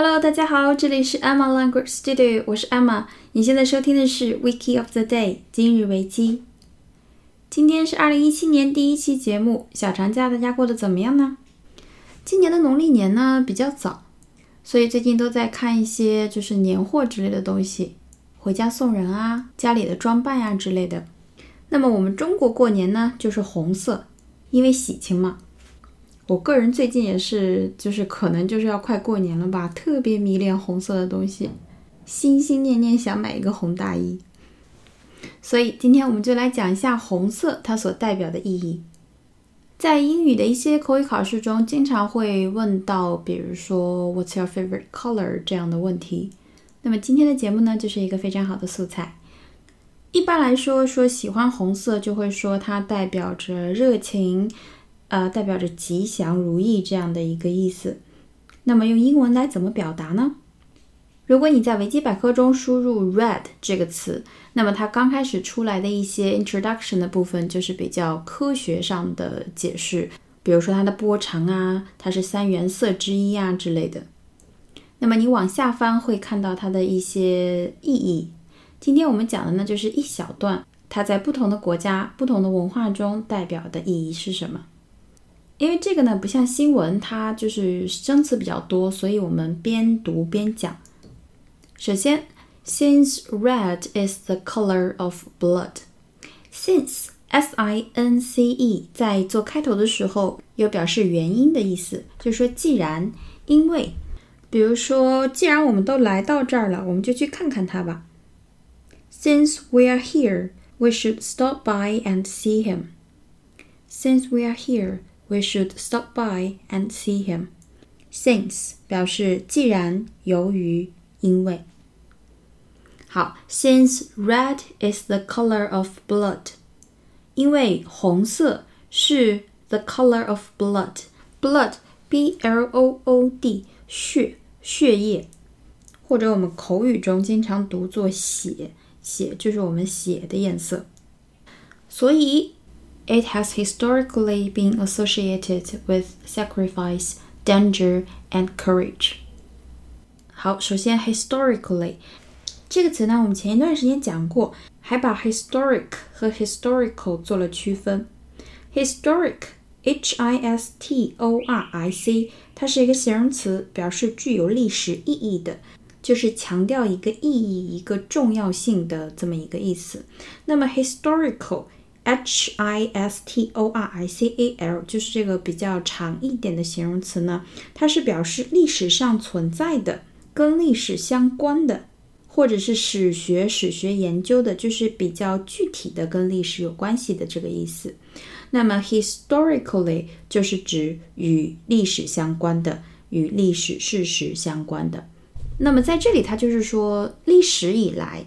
Hello，大家好，这里是 Emma Language Studio，我是 Emma。你现在收听的是 Wiki of the Day，今日维基。今天是二零一七年第一期节目，小长假大家过得怎么样呢？今年的农历年呢比较早，所以最近都在看一些就是年货之类的东西，回家送人啊，家里的装扮呀之类的。那么我们中国过年呢就是红色，因为喜庆嘛。我个人最近也是，就是可能就是要快过年了吧，特别迷恋红色的东西，心心念念想买一个红大衣。所以今天我们就来讲一下红色它所代表的意义。在英语的一些口语考试中，经常会问到，比如说 "What's your favorite color" 这样的问题。那么今天的节目呢，就是一个非常好的素材。一般来说，说喜欢红色，就会说它代表着热情。呃，代表着吉祥如意这样的一个意思。那么用英文来怎么表达呢？如果你在维基百科中输入 “red” 这个词，那么它刚开始出来的一些 introduction 的部分就是比较科学上的解释，比如说它的波长啊，它是三原色之一啊之类的。那么你往下翻会看到它的一些意义。今天我们讲的呢，就是一小段它在不同的国家、不同的文化中代表的意义是什么。因为这个呢，不像新闻，它就是生词比较多，所以我们边读边讲。首先，since red is the color of blood，since s i n c e 在做开头的时候有表示原因的意思，就是说既然，因为，比如说，既然我们都来到这儿了，我们就去看看它吧。Since we are here, we should stop by and see him. Since we are here. We should stop by and see him. Since 表示既然、由于、因为。好，Since red is the color of blood，因为红色是 the color of blood。blood，b l o o d，血、血液，或者我们口语中经常读作血，血就是我们血的颜色。所以 it has historically been associated with sacrifice, danger, and courage. 好，首先 historically 这个词呢，我们前一段时间讲过，还把 historic 和 historical 做了区分。historic h i s t o r i c 它是一个形容词，表示具有历史意义的，就是强调一个意义、一个重要性的这么一个意思。那么 historical H I S T O R I C A L 就是这个比较长一点的形容词呢，它是表示历史上存在的、跟历史相关的，或者是史学、史学研究的，就是比较具体的跟历史有关系的这个意思。那么 historically 就是指与历史相关的、与历史事实相关的。那么在这里，它就是说历史以来、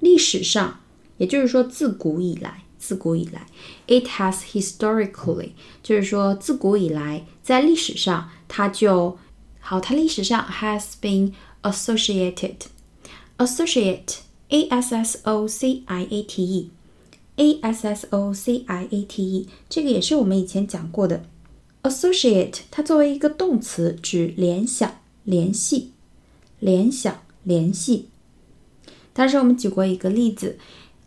历史上，也就是说自古以来。自古以来，it has historically，就是说自古以来，在历史上它就好，它历史上 has been associated，associate，a s s o c i a t e，a s s o c i a t e，这个也是我们以前讲过的，associate，它作为一个动词，指联想、联系、联想、联系。当时我们举过一个例子。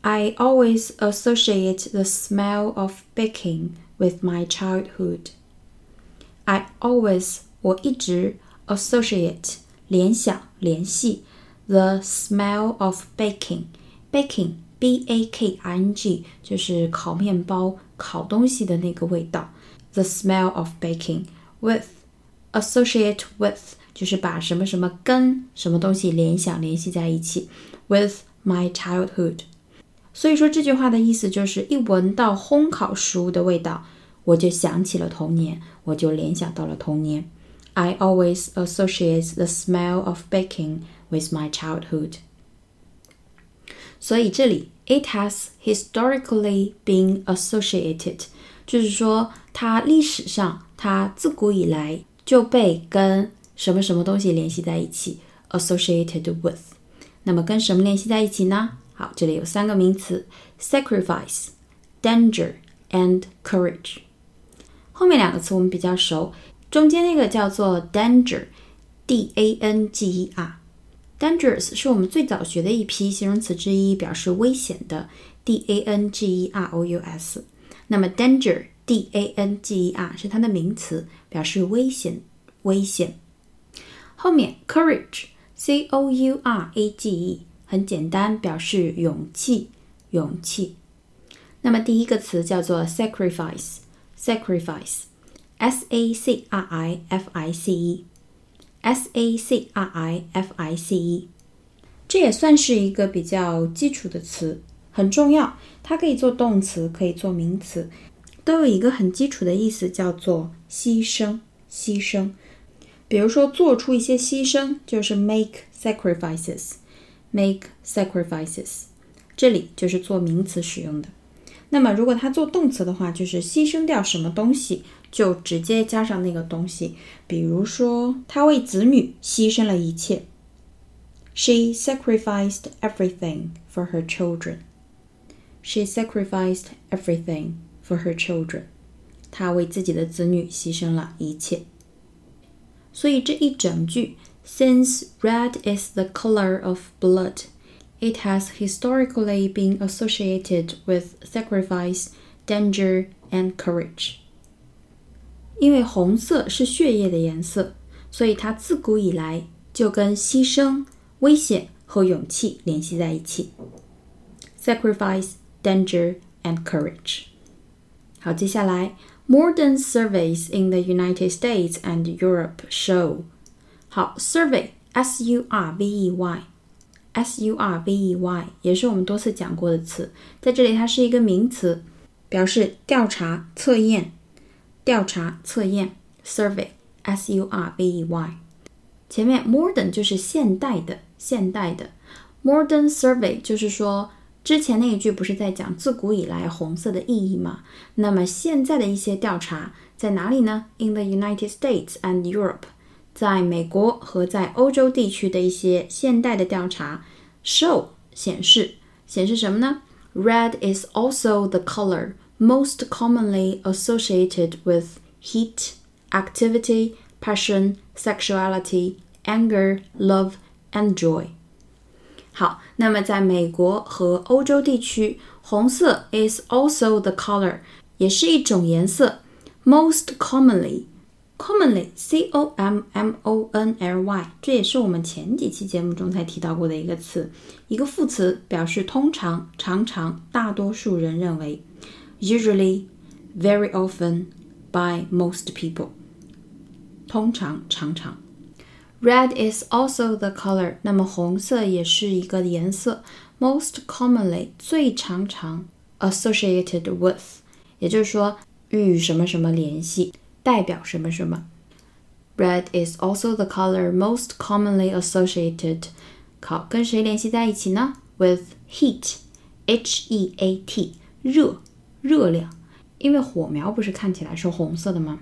I always associate the smell of baking with my childhood. I always 我一直 associate 联想联系 the smell of baking baking b a k i n g 就是烤面包烤东西的那个味道 the smell of baking with associate with 就是把什么什么跟什么东西联想联系在一起 with my childhood 所以说这句话的意思就是，一闻到烘烤食物的味道，我就想起了童年，我就联想到了童年。I always associate the smell of baking with my childhood。所以这里，it has historically been associated，就是说它历史上，它自古以来就被跟什么什么东西联系在一起，associated with。那么跟什么联系在一起呢？好，这里有三个名词：sacrifice、danger and courage。后面两个词我们比较熟，中间那个叫做 danger。d a n g e r。dangerous 是我们最早学的一批形容词之一，表示危险的，d a n g e r o u s。那么 danger d a n g e r 是它的名词，表示危险，危险。后面 courage c o u r a g e 很简单，表示勇气，勇气。那么第一个词叫做 sacrifice，sacrifice，s a c r i f i c e，s a c r i f i c e，这也算是一个比较基础的词，很重要。它可以做动词，可以做名词，都有一个很基础的意思，叫做牺牲，牺牲。比如说做出一些牺牲，就是 make sacrifices Make sacrifices，这里就是做名词使用的。那么，如果它做动词的话，就是牺牲掉什么东西，就直接加上那个东西。比如说，他为子女牺牲了一切。She sacrificed everything for her children. She sacrificed everything for her children. 她为自己的子女牺牲了一切。所以这一整句 ，Since red is the color of blood. It has historically been associated with sacrifice, danger, and courage. 因为红色是血液的颜色，所以它自古以来就跟牺牲、危险和勇气联系在一起。Sacrifice, danger, and courage. 好，接下来，modern surveys in the United States and Europe show. 好，survey，s-u-r-v-e-y。S U R V E Y 也是我们多次讲过的词，在这里它是一个名词，表示调查、测验、调查、测验。Survey S U R V E Y，前面 modern 就是现代的、现代的。Modern survey 就是说，之前那一句不是在讲自古以来红色的意义吗？那么现在的一些调查在哪里呢？In the United States and Europe。在美国和在欧洲地区的一些现代的调查，show 显示显示什么呢？Red is also the color most commonly associated with heat, activity, passion, sexuality, anger, love, and joy。好，那么在美国和欧洲地区，红色 is also the color，也是一种颜色，most commonly。 Commonly, c o m m o n l y，这也是我们前几期节目中才提到过的一个词，一个副词，表示通常、常常、大多数人认为。Usually, very often, by most people。通常、常常。Red is also the color，那么红色也是一个颜色。Most commonly，最常常 associated with，也就是说与什么什么联系。代表什么什么。Red is also the color most commonly associated，好，跟谁联系在一起呢？With heat，H-E-A-T，热，热量。因为火苗不是看起来是红色的吗？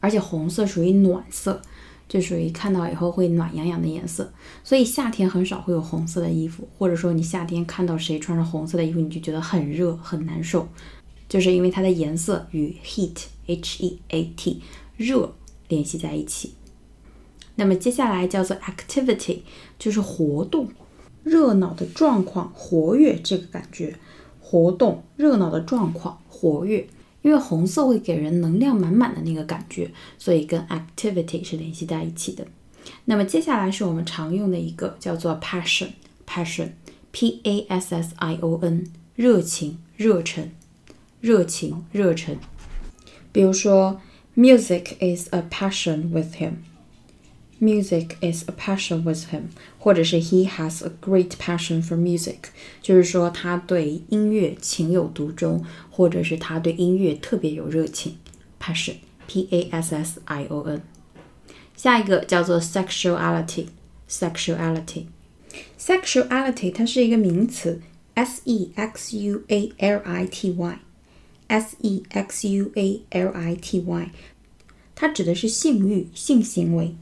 而且红色属于暖色，就属于看到以后会暖洋洋的颜色。所以夏天很少会有红色的衣服，或者说你夏天看到谁穿着红色的衣服，你就觉得很热很难受。就是因为它的颜色与 heat h e a t 热联系在一起。那么接下来叫做 activity，就是活动、热闹的状况、活跃这个感觉。活动、热闹的状况、活跃，因为红色会给人能量满满的那个感觉，所以跟 activity 是联系在一起的。那么接下来是我们常用的一个叫做 passion，passion，p a s s i o n，热情、热忱。热情、热忱。比如说，music is a passion with him。Music is a passion with him，或者是 he has a great passion for music，就是说他对音乐情有独钟，或者是他对音乐特别有热情。Passion，p a s s i o n。下一个叫做 sexuality，sexuality，sexuality 它是一个名词，s e x u a l i t y。 S E X U A L I T Y，它指的是性欲、性行为、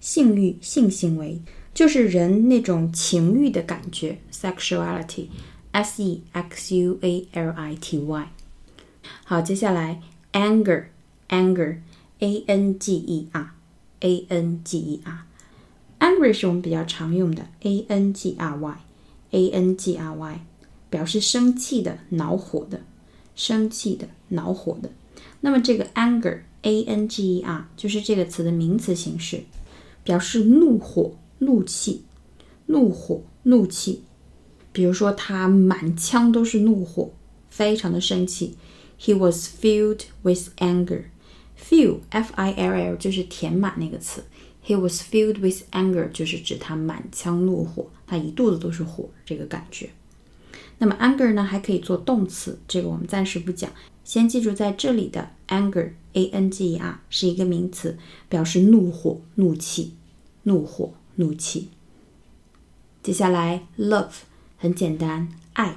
性欲、性行为，就是人那种情欲的感觉。Sexuality，S E X U A L I T Y。好，接下来 anger，anger，A N G E R，A N G E R。angry 是我们比较常用的，a n g r y，a n g r y，表示生气的、恼火的、生气的、恼火的。那么这个 anger，a n g e r，就是这个词的名词形式，表示怒火、怒气、怒火、怒气。比如说，他满腔都是怒火，非常的生气。He was filled with anger. Fill, f-i-l-l，就是填满那个词。He was filled with anger，就是指他满腔怒火，他一肚子都是火，这个感觉。那么 anger 呢，还可以做动词，这个我们暂时不讲。先记住在这里的 anger，a-n-g-e-r 是一个名词，表示怒火、怒气、怒火、怒气。接下来 love 很简单，爱、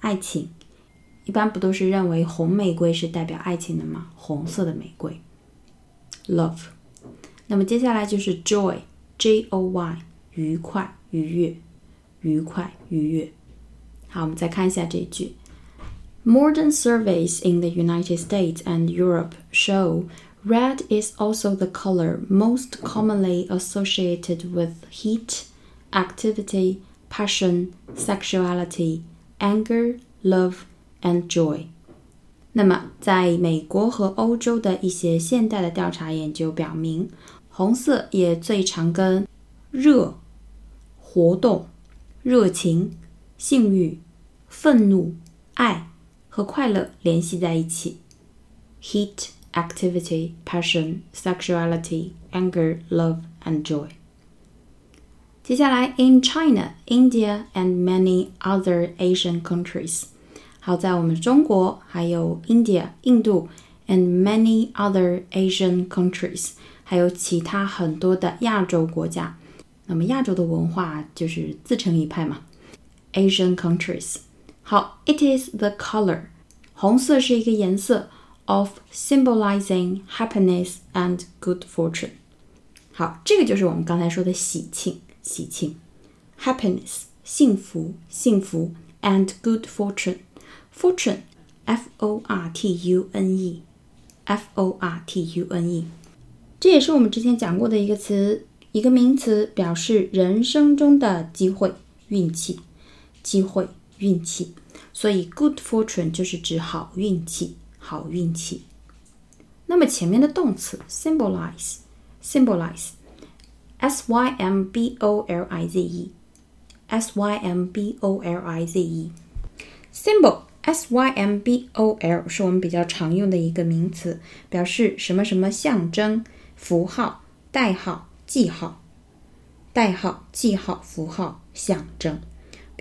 爱情。一般不都是认为红玫瑰是代表爱情的吗？红色的玫瑰，love。那么接下来就是 joy，j o y，愉快、愉悦、愉快、愉悦。好，我们再看一下这句：Modern surveys in the United States and Europe show red is also the color most commonly associated with heat, activity, passion, sexuality, anger, love and joy。那么，在美国和欧洲的一些现代的调查研究表明，红色也最常跟热、活动、热情、 性欲、愤怒、爱和快乐联系在一起。Heat, activity, passion, sexuality, anger, love, and joy。接下来，in China, India, and many other Asian countries。好在我们中国，还有 India 印度，and many other Asian countries，还有其他很多的亚洲国家。那么亚洲的文化就是自成一派嘛 ，Asian countries。好，it is the color，红色是一个颜色，of symbolizing happiness and good fortune。好，这个就是我们刚才说的喜庆，喜庆，happiness，幸福，幸福，and good fortune。Fortune, F O R T U N E, F O R T U N E，这也是我们之前讲过的一个词，一个名词，表示人生中的机会、运气、 机会、运气。所以，good fortune 就是指好运气、好运气。那么前面的动词 symbolize, symbolize, S Y M B O L I Z E, S Y M B O L I Z E, symbol。S Y M B O L 是我们比较常用的一个名词，表示什么什么象征、符号、代号、记号、代号、记号、符号、象征。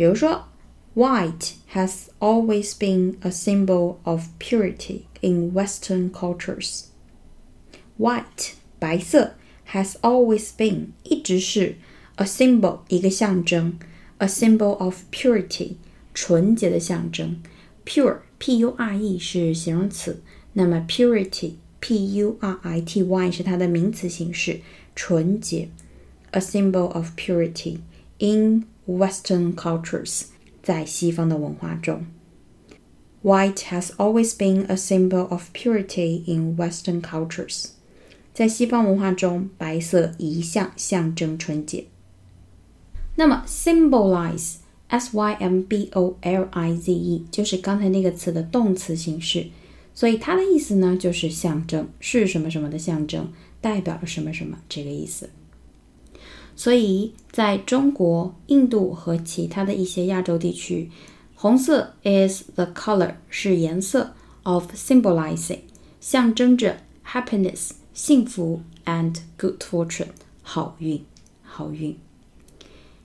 比如说，White has always been a symbol of purity in Western cultures. White 白色 has always been 一直是 a symbol 一个象征，a symbol of purity 纯洁的象征。Pure, P-U-R-E 是形容词，那么 purity, P-U-R-I-T-Y 是它的名词形式，纯洁。A symbol of purity in Western cultures，在西方的文化中。White has always been a symbol of purity in Western cultures。在西方文化中，白色一向象征纯洁。那么 symbolize。S Y M B O L I Z E 就是刚才那个词的动词形式，所以它的意思呢就是象征，是什么什么的象征，代表了什么什么这个意思。所以在中国、印度和其他的一些亚洲地区，红色 is the color 是颜色 of symbolizing 象征着 happiness 幸福 and good fortune 好运好运。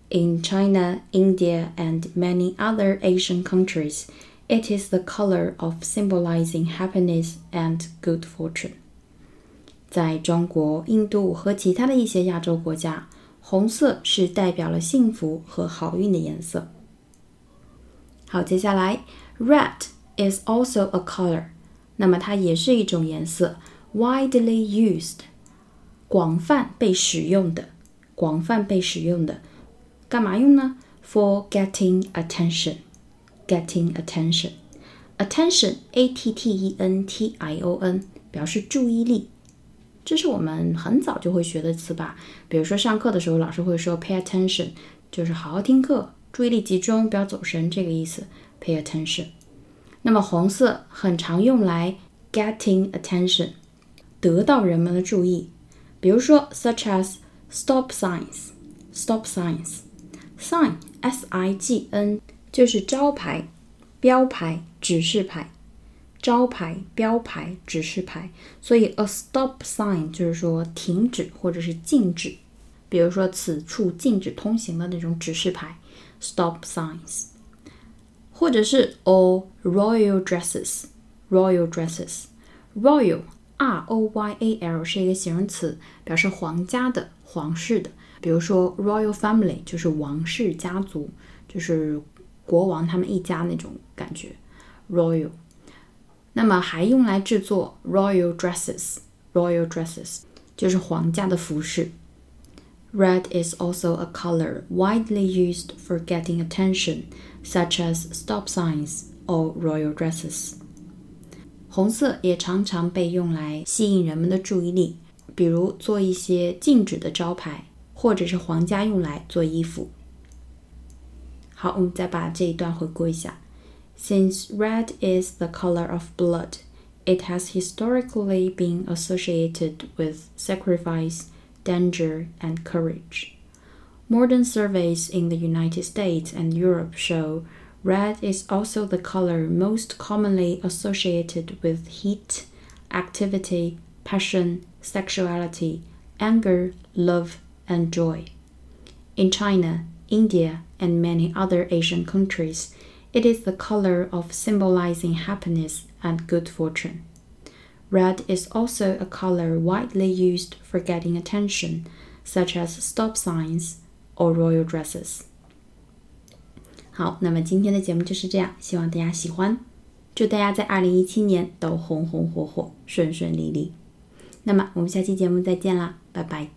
In China, India, and many other Asian countries, it is the color of symbolizing happiness and good fortune. 在中国、印度和其他的一些亚洲国家， 红色是代表了幸福和好运的颜色。好，接下来，red is also a color，那么它也是一种颜色，widely used，广泛被使用的，广泛被使用的。干嘛用呢？For getting attention, getting attention, attention, a t t e n t i o n，表示注意力。这是我们很早就会学的词吧？比如说上课的时候，老师会说 pay attention，就是好好听课，注意力集中，不要走神，这个意思。pay attention。那么红色很常用来 getting attention，得到人们的注意。比如说 such as stop signs，stop signs，sign s i g n 就是招牌、标牌、指示牌。招牌、标牌、指示牌，所以 a stop sign 就是说停止或者是禁止，比如说此处禁止通行的那种指示牌，stop signs，或者是 all royal dresses，royal dresses，royal r o y a l 是一个形容词，表示皇家的、皇室的，比如说 royal family 就是王室家族，就是国王他们一家那种感觉，royal。那么还用来制作 royal dresses，royal dresses 就是皇家的服饰。Red is also a color widely used for getting attention, such as stop signs or royal dresses. 红色也常常被用来吸引人们的注意力，比如做一些禁止的招牌，或者是皇家用来做衣服。好，我们再把这一段回顾一下。Since red is the color of blood, it has historically been associated with sacrifice, danger, and courage. Modern surveys in the United States and Europe show red is also the color most commonly associated with heat, activity, passion, sexuality, anger, love, and joy. In China, India, and many other Asian countries, it is the color of symbolizing happiness and good fortune. Red is also a color widely used for getting attention, such as stop signs or royal dresses. 好，那么今天的节目就是这样，希望大家喜欢。祝大家在二零一七年都红红火火、顺顺利利。那么我们下期节目再见啦，拜拜。